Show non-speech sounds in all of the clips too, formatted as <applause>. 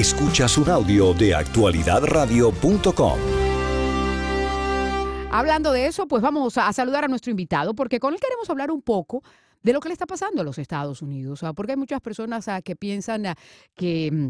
Escuchas un audio de actualidadradio.com. Hablando de eso, pues vamos a saludar a nuestro invitado porque con él queremos hablar un poco de lo que le está pasando a los Estados Unidos, ah, porque hay muchas personas ah, que piensan ah, que mm,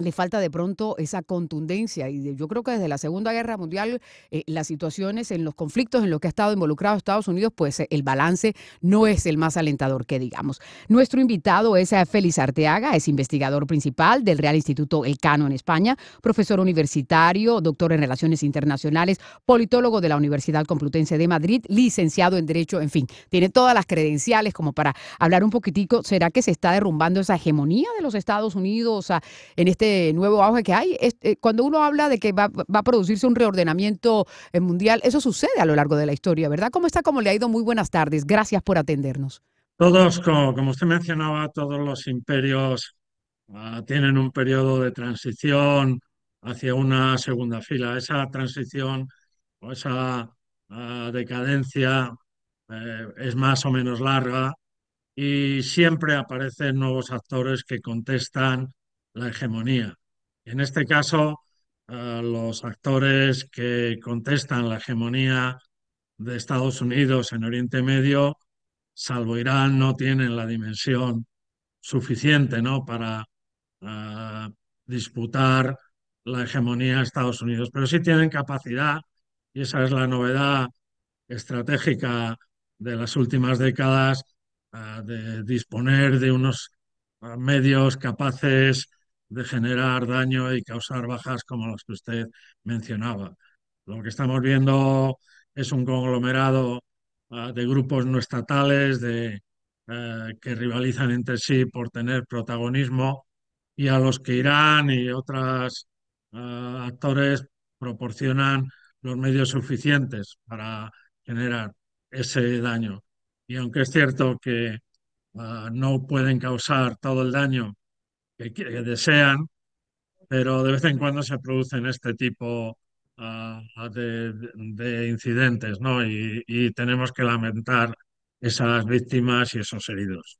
le falta de pronto esa contundencia. Y yo creo que desde la Segunda Guerra Mundial, eh, las situaciones en los conflictos en los que ha estado involucrado Estados Unidos, pues eh, el balance no es el más alentador que digamos. Nuestro invitado es eh, Félix Arteaga, es investigador principal del Real Instituto Elcano en España, profesor universitario, doctor en Relaciones Internacionales, politólogo de la Universidad Complutense de Madrid, licenciado en Derecho, en fin, tiene todas las credenciales como para hablar un poquitico. ¿Será que se está derrumbando esa hegemonía de los Estados Unidos en este nuevo auge que hay. Eh, cuando uno habla de que va, a producirse un reordenamiento eh, mundial, eso sucede a lo largo de la historia, ¿verdad? ¿Cómo está? ¿Cómo le ha ido? Muy buenas tardes. Gracias por atendernos. Todos, como, usted mencionaba, todos los imperios ah, tienen un periodo de transición hacia una segunda fila. Esa transición o esa ah, decadencia eh, es más o menos larga y siempre aparecen nuevos actores que contestan la hegemonía. En este caso, los actores que contestan la hegemonía de Estados Unidos en Oriente Medio, salvo Irán, no tienen la dimensión suficiente ¿no? para eh, disputar la hegemonía de Estados Unidos, pero sí tienen capacidad, y esa es la novedad estratégica de las últimas décadas, eh, de disponer de unos medios capaces de generar daño y causar bajas como los que usted mencionaba. Lo que estamos viendo es un conglomerado ah, de grupos no estatales de, eh, que rivalizan entre sí por tener protagonismo y a los que Irán y otros ah, actores proporcionan los medios suficientes para generar ese daño. Y aunque es cierto que ah, no pueden causar todo el daño que, desean, pero de vez en cuando se producen este tipo ah, de, incidentes, ¿no? y tenemos que lamentar esas víctimas y esos heridos.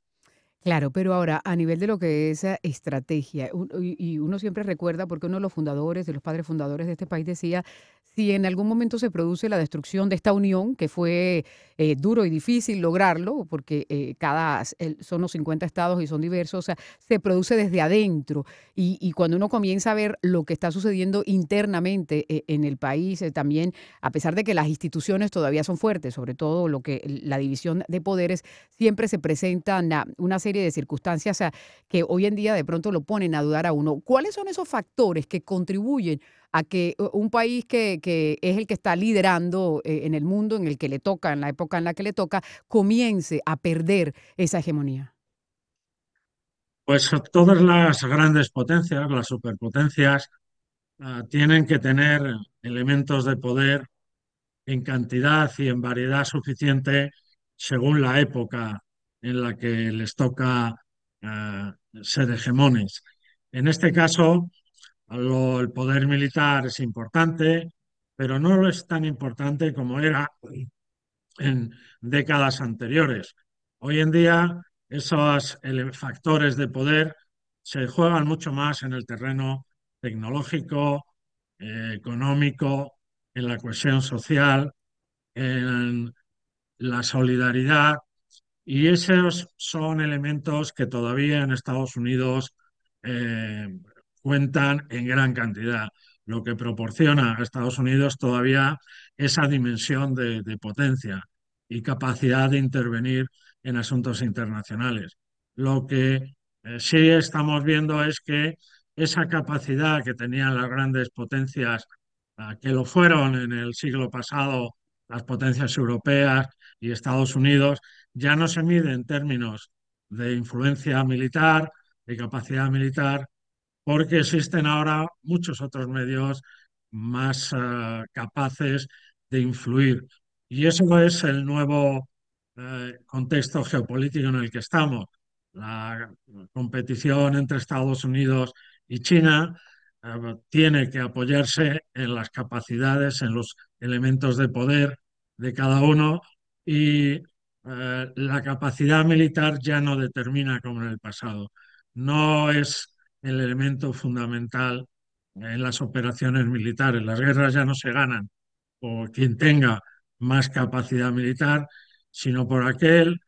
Claro, pero ahora a nivel de lo que es eh, estrategia, y uno siempre recuerda, porque uno de los fundadores, de los padres fundadores de este país decía, si en algún momento se produce la destrucción de esta unión, que fue eh, duro y difícil lograrlo, porque eh, cada son los 50 estados y son diversos, o sea, se produce desde adentro. Y, cuando uno comienza a ver lo que está sucediendo internamente en el país, también, a pesar de que las instituciones todavía son fuertes, sobre todo lo que la división de poderes, siempre se presentan una serie de circunstancias que hoy en día de pronto lo ponen a dudar a uno. ¿Cuáles son esos factores que contribuyen a que un país que, que es el que está liderando eh, en el mundo, en el que le toca, en la época en la que le toca, comience a perder esa hegemonía? Pues todas las grandes potencias, las superpotencias, ah, tienen que tener elementos de poder en cantidad y en variedad suficiente según la época en la que les toca eh, ser hegemones. En este caso, el poder militar es importante, pero no es tan importante como era en décadas anteriores. Hoy en día, esos factores de poder se juegan mucho más en el terreno tecnológico, eh, económico, en la cohesión social, en la solidaridad y esos son elementos que todavía en Estados Unidos eh, cuentan en gran cantidad, lo que proporciona a Estados Unidos todavía esa dimensión de, potencia y capacidad de intervenir en asuntos internacionales. Lo que eh, sí estamos viendo es que esa capacidad que tenían las grandes potencias, ah, que lo fueron en el siglo pasado, las potencias europeas y Estados Unidos, ya no se mide en términos de influencia militar, de capacidad militar, porque existen ahora muchos otros medios más eh, capaces de influir. Y eso es el nuevo eh, contexto geopolítico en el que estamos. La competición entre Estados Unidos y China eh, tiene que apoyarse en las capacidades, en los elementos de poder de cada uno y eh, la capacidad militar ya no determina como en el pasado. No es el elemento fundamental en las operaciones militares. Las guerras ya no se ganan por quien tenga más capacidad militar, sino por aquel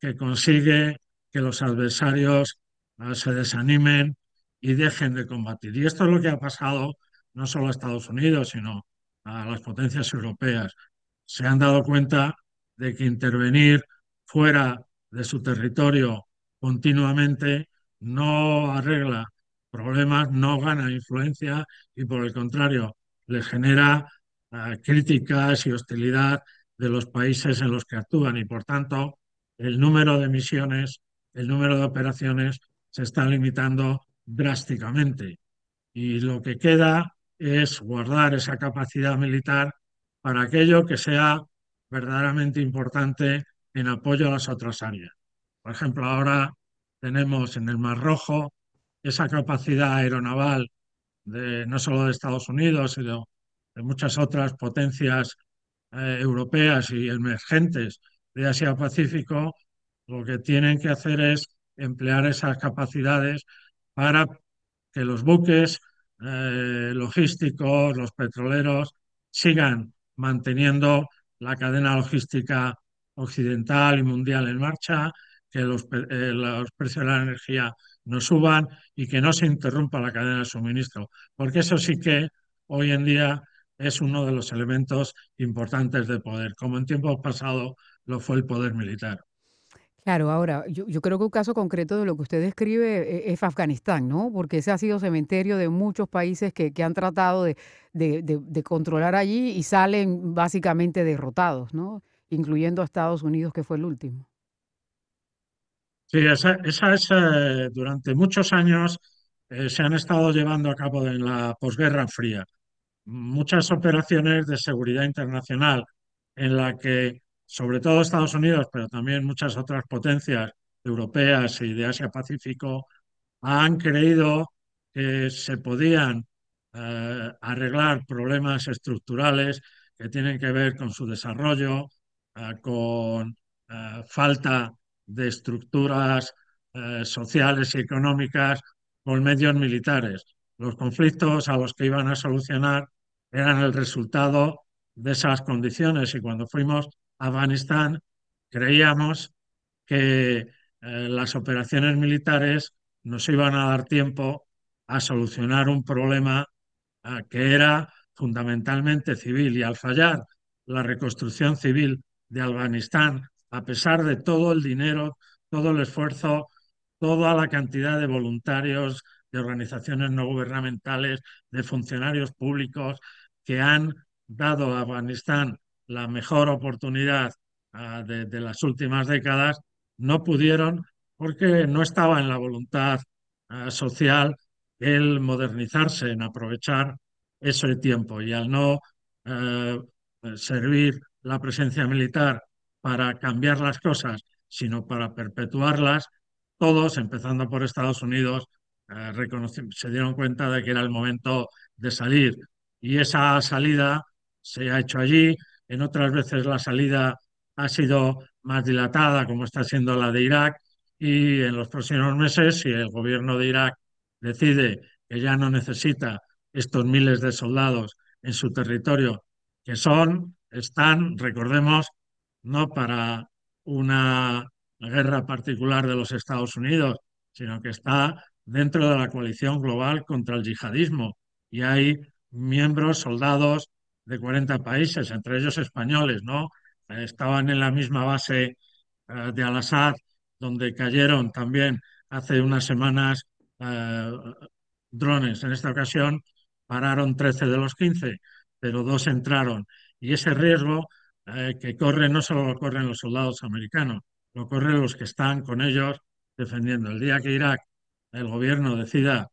que consigue que los adversarios ah, se desanimen y dejen de combatir. Y esto es lo que ha pasado no solo a Estados Unidos, sino a las potencias europeas. Se han dado cuenta de que intervenir fuera de su territorio continuamente no arregla problemas, no gana influencia y por el contrario le genera uh, críticas y hostilidad de los países en los que actúan. Y por tanto el número de misiones, el número de operaciones se está limitando drásticamente. Y lo que queda es guardar esa capacidad militar para aquello que sea verdaderamente importante en apoyo a las otras áreas. Por ejemplo, ahora tenemos en el Mar Rojo esa capacidad aeronaval de, no solo de Estados Unidos, sino de muchas otras potencias eh, europeas y emergentes de Asia-Pacífico, lo que tienen que hacer es emplear esas capacidades para que los buques eh, logísticos, los petroleros, sigan manteniendo la cadena logística occidental y mundial en marcha, que los, eh, los precios de la energía no suban y que no se interrumpa la cadena de suministro, porque eso sí que hoy en día es uno de los elementos importantes de poder, como en tiempos pasados lo fue el poder militar. Claro, ahora, yo, creo que un caso concreto de lo que usted describe e- es, Afganistán, ¿no? Porque ese ha sido cementerio de muchos países que, han tratado de controlar allí y salen básicamente derrotados, ¿no? Incluyendo a Estados Unidos, que fue el último. Sí, esa, esa es, eh, durante muchos años eh, se han estado llevando a cabo en la posguerra fría muchas operaciones de seguridad internacional en la que, sobre todo Estados Unidos, pero también muchas otras potencias europeas y de Asia-Pacífico, han creído que se podían eh, arreglar problemas estructurales que tienen que ver con su desarrollo, eh, con eh, falta de estructuras sociales y económicas, con medios militares. Los conflictos a los que iban a solucionar eran el resultado de esas condiciones y cuando fuimos Afganistán creíamos que eh, las operaciones militares nos iban a dar tiempo a solucionar un problema eh, que era fundamentalmente civil y al fallar la reconstrucción civil de Afganistán, a pesar de todo el dinero, todo el esfuerzo, toda la cantidad de voluntarios, de organizaciones no gubernamentales, de funcionarios públicos que han dado a Afganistán la mejor oportunidad uh, de, las últimas décadas, no pudieron porque no estaba en la voluntad uh, social el modernizarse, en aprovechar ese tiempo y al no uh, servir la presencia militar para cambiar las cosas, sino para perpetuarlas, todos, empezando por Estados Unidos, se dieron cuenta de que era el momento de salir y esa salida se ha hecho allí. En otras veces la salida ha sido más dilatada, como está siendo la de Irak, y en los próximos meses, si el gobierno de Irak decide que ya no necesita estos miles de soldados en su territorio, que son, están, recordemos, no para una guerra particular de los Estados Unidos, sino que está dentro de la coalición global contra el yihadismo. Y hay miembros, soldados de 40 países, entre ellos españoles, ¿no? Estaban en la misma base uh, de Al-Assad, donde cayeron también hace unas semanas uh, drones. En esta ocasión pararon 13 de los 15, pero dos entraron. Y ese riesgo que corre no solo lo corren los soldados americanos, lo corren los que están con ellos defendiendo. El día que Irak, el gobierno decida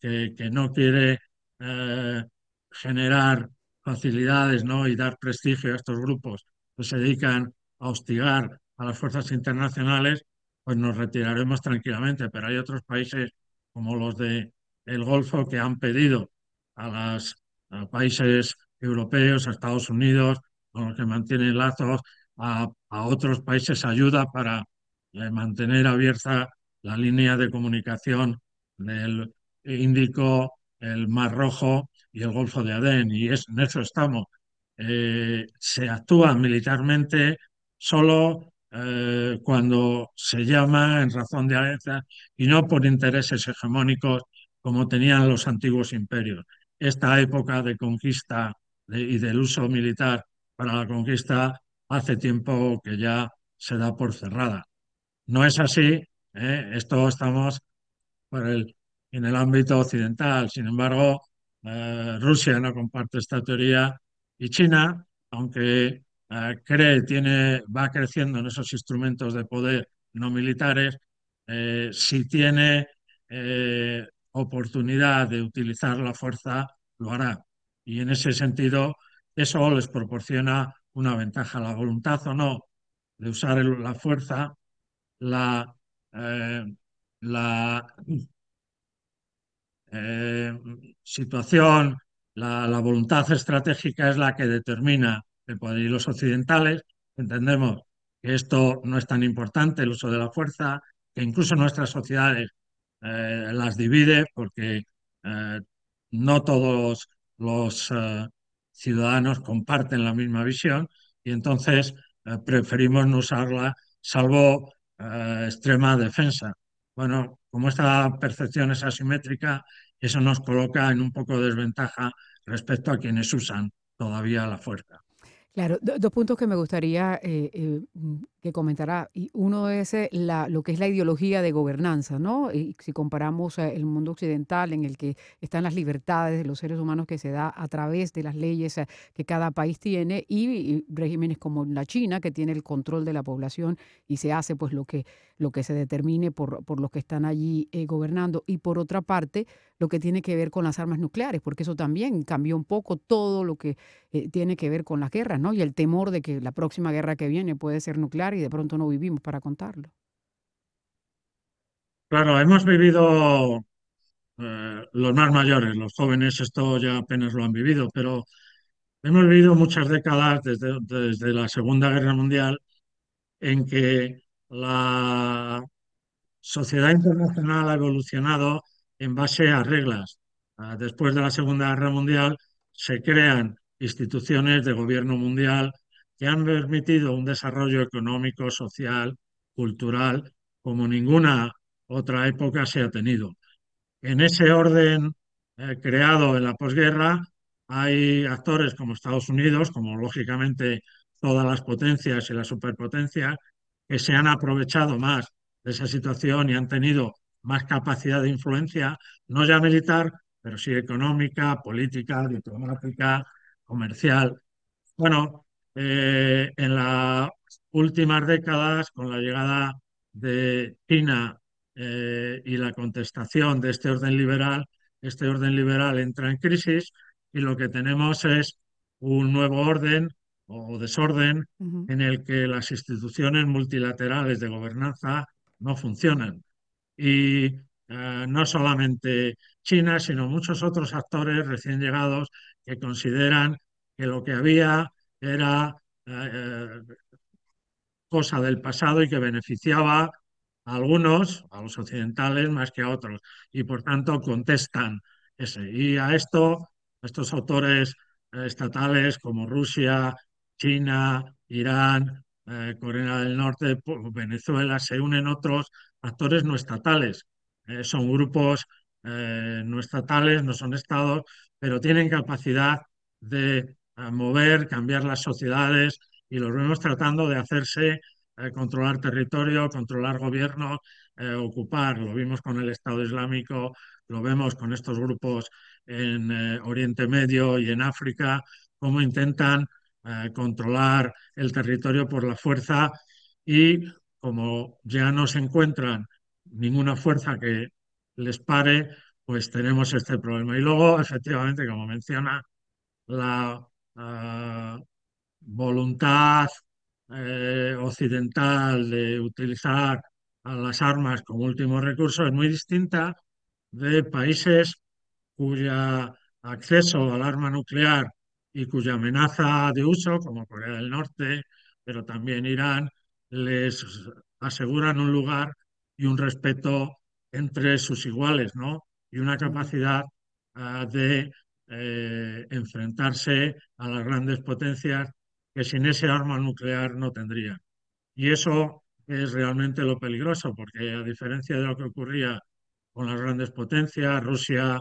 que, que no quiere eh, generar facilidades ¿no? y dar prestigio a estos grupos que se dedican a hostigar a las fuerzas internacionales, pues nos retiraremos tranquilamente. Pero hay otros países como los de Golfo que han pedido a los países europeos, a Estados Unidos, con los que mantienen lazos, a, a otros países ayuda para eh, mantener abierta la línea de comunicación del Índico, el Mar Rojo y el Golfo de Adén, y es, en eso estamos. Eh, se actúa militarmente solo eh, cuando se llama en razón de alerta y no por intereses hegemónicos como tenían los antiguos imperios. Esta época de conquista y del uso militar para la conquista hace tiempo que ya se da por cerrada. No es así, ¿eh? esto estamos por el, en el ámbito occidental. Sin embargo, eh, Rusia no comparte esta teoría y China, aunque eh, cree, tiene, va creciendo en esos instrumentos de poder no militares, eh, si tiene oportunidad de utilizar la fuerza, lo hará. Y en ese sentido, eso les proporciona una ventaja. La voluntad o no de usar la fuerza, la, eh, situación, la, voluntad estratégica es la que determina el poder. Y los occidentales entendemos que esto no es tan importante, el uso de la fuerza, que incluso nuestras sociedades eh, las divide porque eh, no todos los ciudadanos comparten la misma visión y entonces preferimos no usarla salvo extrema defensa. Bueno, como esta percepción es asimétrica, eso nos coloca en un poco de desventaja respecto a quienes usan todavía la fuerza. Claro, do- dos puntos que me gustaría eh, eh, mm, que comentara. Y uno es eh, la, lo que es la ideología de gobernanza, ¿no? Y si comparamos el mundo occidental en el que están las libertades de los seres humanos que se da a través de las leyes que cada país tiene y, y regímenes como la China que tiene el control de la población y se hace pues lo que, lo que se determine por, por los que están allí gobernando. Y por otra parte, lo que tiene que ver con las armas nucleares, porque eso también cambió un poco todo lo que tiene que ver con las guerras, ¿no? Y el temor de que la próxima guerra que viene puede ser nuclear y de pronto no vivimos para contarlo. Claro, hemos vivido eh, los más mayores, los jóvenes esto ya apenas lo han vivido, pero hemos vivido muchas décadas desde, desde la Segunda Guerra Mundial en que la sociedad internacional ha evolucionado en base a reglas. Ah, Después de la Segunda Guerra Mundial se crean instituciones de gobierno mundial que han permitido un desarrollo económico, social, cultural, como ninguna otra época se ha tenido. En ese orden eh, creado en la posguerra hay actores como Estados Unidos, como lógicamente todas las potencias y las superpotencias, que se han aprovechado más de esa situación y han tenido más capacidad de influencia, no ya militar, pero sí económica, política, diplomática, comercial. Bueno, eh, en las últimas décadas, con la llegada de China eh, y la contestación de este orden liberal, este orden liberal entra en crisis y lo que tenemos es un nuevo orden o desorden en el que las instituciones multilaterales de gobernanza no funcionan. Y eh, no solamente China, sino muchos otros actores recién llegados que consideran que lo que había era eh, cosa del pasado y que beneficiaba a algunos, a los occidentales, más que a otros, y por tanto contestan ese. Y a esto, estos autores eh, estatales como Rusia, China, Irán, Corea del Norte, Venezuela, se unen otros actores no estatales. Eh, son grupos eh, no estatales, no son estados, pero tienen capacidad de eh, mover, cambiar las sociedades y los vemos tratando de hacerse controlar territorio, controlar gobierno, ocupar. Lo vimos con el Estado Islámico, lo vemos con estos grupos en Oriente Medio y en África, cómo intentan controlar el territorio por la fuerza y como ya no se encuentran ninguna fuerza que les pare, pues tenemos este problema. Y luego, efectivamente, como menciona, la voluntad eh, occidental de utilizar las armas como último recurso es muy distinta de países cuya acceso al arma nuclear y cuya amenaza de uso, como Corea del Norte, pero también Irán, les aseguran un lugar y un respeto entre sus iguales, ¿no? y una capacidad ah, de eh, enfrentarse a las grandes potencias que sin ese arma nuclear no tendrían. Y eso es realmente lo peligroso, porque a diferencia de lo que ocurría con las grandes potencias, Rusia,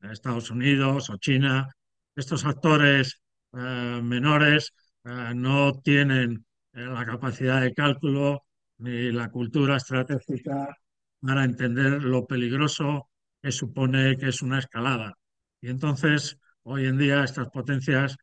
Estados Unidos o China, estos actores eh, menores eh, no tienen eh, la capacidad de cálculo ni la cultura estratégica para entender lo peligroso que supone que es una escalada. Y entonces, hoy en día, estas potencias,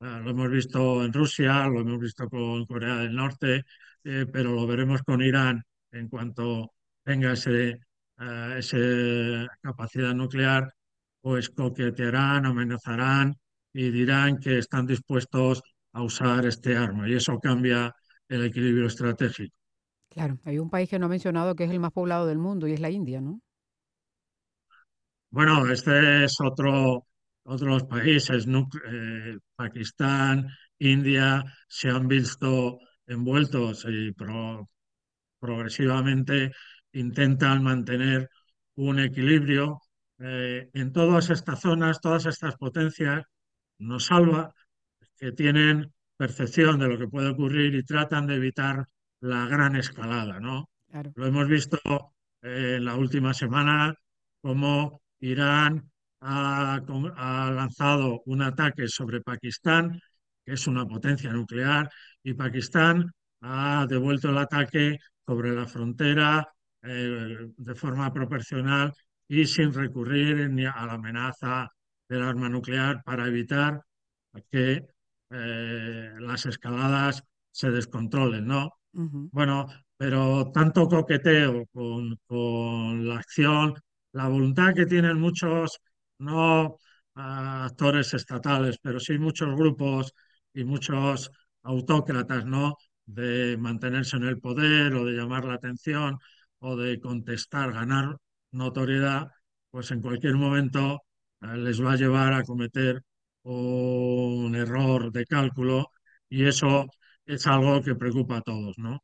lo hemos visto en Rusia, lo hemos visto con Corea del Norte, eh, pero lo veremos con Irán en cuanto tenga ese, eh, esa capacidad nuclear, pues coquetearán, amenazarán y dirán que están dispuestos a usar este arma y eso cambia el equilibrio estratégico. Claro, hay un país que no ha mencionado que es el más poblado del mundo y es la India, ¿no? Bueno, este es otro, otros países, eh, Pakistán, India, se han visto envueltos y pro- progresivamente intentan mantener un equilibrio. eh, en todas estas zonas, todas estas potencias, nos salva que tienen percepción de lo que puede ocurrir y tratan de evitar la gran escalada, ¿no? Claro. Lo hemos visto eh, en la última semana, como Irán ha lanzado un ataque sobre Pakistán, que es una potencia nuclear, y Pakistán ha devuelto el ataque sobre la frontera eh, de forma proporcional y sin recurrir ni a la amenaza del arma nuclear para evitar que eh, las escaladas se descontrolen, ¿no? Bueno, pero tanto coqueteo con, la acción, la voluntad que tienen muchos, no ah, actores estatales, pero sí muchos grupos y muchos autócratas, ¿no? De mantenerse en el poder o de llamar la atención o de contestar, ganar notoriedad, pues en cualquier momento eh, les va a llevar a cometer un error de cálculo y eso es algo que preocupa a todos, ¿no?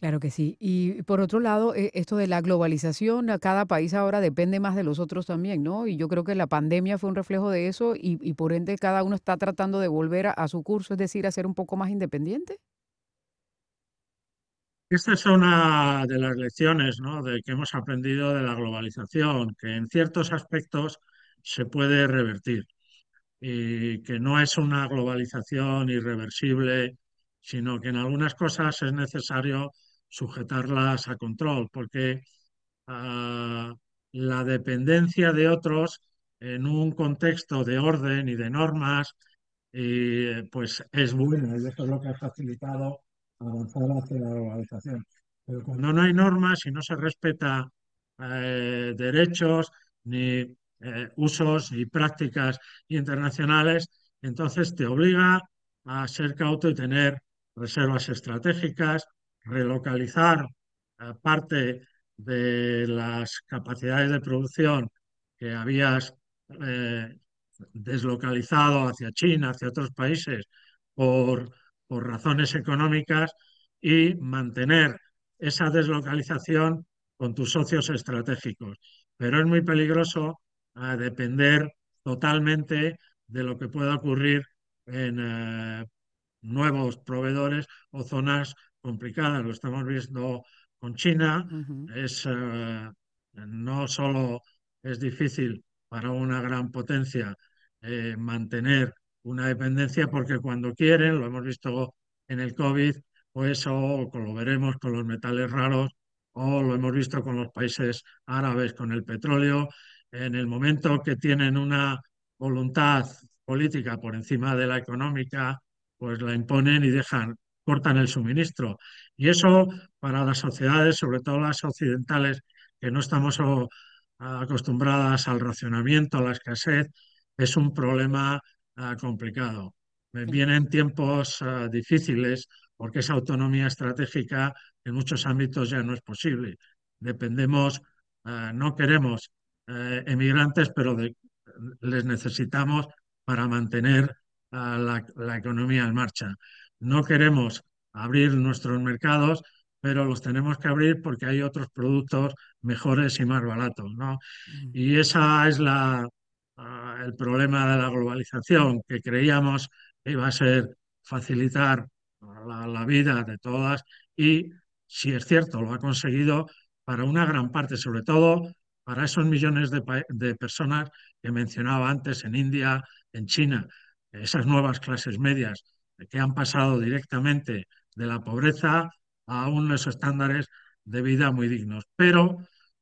Claro que sí. Y por otro lado, eh, esto de la globalización, a cada país ahora depende más de los otros también, ¿no? Y yo creo que la pandemia fue un reflejo de eso y, y por ende cada uno está tratando de volver a, a su curso, es decir, a ser un poco más independiente. Esta es una de las lecciones, ¿no? de que hemos aprendido de la globalización, que en ciertos aspectos se puede revertir y que no es una globalización irreversible, sino que en algunas cosas es necesario sujetarlas a control, porque ah, la dependencia de otros en un contexto de orden y de normas, y, pues es buena y eso es lo que ha facilitado avanzar hacia la globalización. Pero cuando no hay normas y no se respeta eh, derechos ni eh, usos y prácticas internacionales, entonces te obliga a ser cauto y tener reservas estratégicas, relocalizar parte de las capacidades de producción que habías eh, deslocalizado hacia China, hacia otros países, por, por razones económicas y mantener esa deslocalización con tus socios estratégicos. Pero es muy peligroso depender totalmente de lo que pueda ocurrir en eh, nuevos proveedores o zonas complicadas. Lo estamos viendo con China. Es, eh, no solo es difícil para una gran potencia eh, mantener una dependencia, porque cuando quieren, lo hemos visto en el COVID, eso o lo veremos con los metales raros, o lo hemos visto con los países árabes con el petróleo, en el momento que tienen una voluntad política por encima de la económica, pues la imponen y dejan, cortan el suministro. Y eso para las sociedades, sobre todo las occidentales, que no estamos o- acostumbradas al racionamiento, a la escasez, es un problema ah, complicado. Vienen tiempos ah, difíciles porque esa autonomía estratégica en muchos ámbitos ya no es posible. Dependemos, ah, no queremos eh, emigrantes, pero de- les necesitamos para mantener la, la economía en marcha. No queremos abrir nuestros mercados pero los tenemos que abrir porque hay otros productos mejores y más baratos, ¿no? Y esa es la, ah, el problema de la globalización, que creíamos que iba a ser facilitar la, la vida de todas y, si es cierto, lo ha conseguido para una gran parte, sobre todo para esos millones de, de personas que mencionaba antes en India, en China, esas nuevas clases medias que han pasado directamente de la pobreza a unos estándares de vida muy dignos. Pero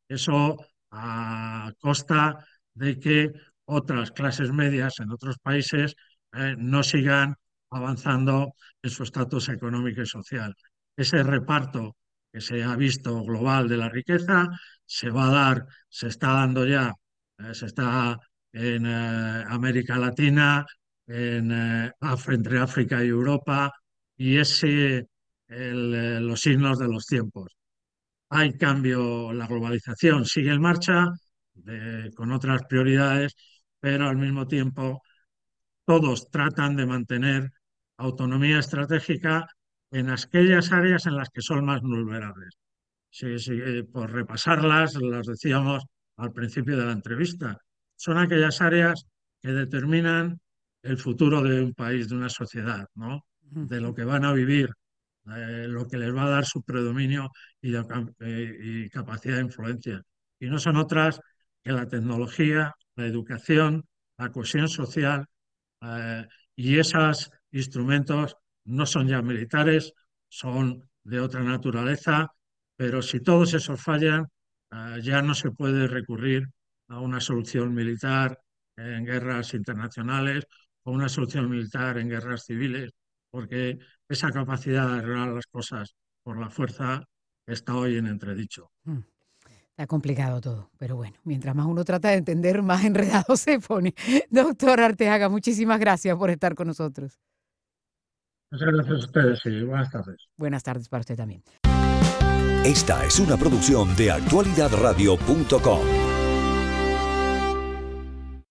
eso a costa de que otras clases medias en otros países eh, no sigan avanzando en su estatus económico y social. Ese reparto que se ha visto global de la riqueza se va a dar, se está dando ya, eh, se está en eh, América Latina, en, eh, entre África y Europa, y ese el, los signos de los tiempos. Hay cambio, la globalización sigue en marcha de, con otras prioridades, pero al mismo tiempo todos tratan de mantener autonomía estratégica en aquellas áreas en las que son más vulnerables. Sí, sí, por repasarlas, las decíamos al principio de la entrevista, son aquellas áreas que determinan el futuro de un país, de una sociedad, ¿no? de lo que van a vivir, eh, lo que les va a dar su predominio y, eh, y, capacidad de influencia. Y no son otras que la tecnología, la educación, la cohesión social eh, y esos instrumentos no son ya militares, son de otra naturaleza, pero si todos esos fallan, eh, ya no se puede recurrir a una solución militar en guerras internacionales o una solución militar en guerras civiles, porque esa capacidad de arreglar las cosas por la fuerza está hoy en entredicho. Mm. Está complicado todo, pero bueno, mientras más uno trata de entender, más <laughs> enredado se pone. Doctor Arteaga, muchísimas gracias por estar con nosotros. Muchas gracias a ustedes y buenas tardes. Buenas tardes para usted también. Esta es una producción de actualidadradio.com.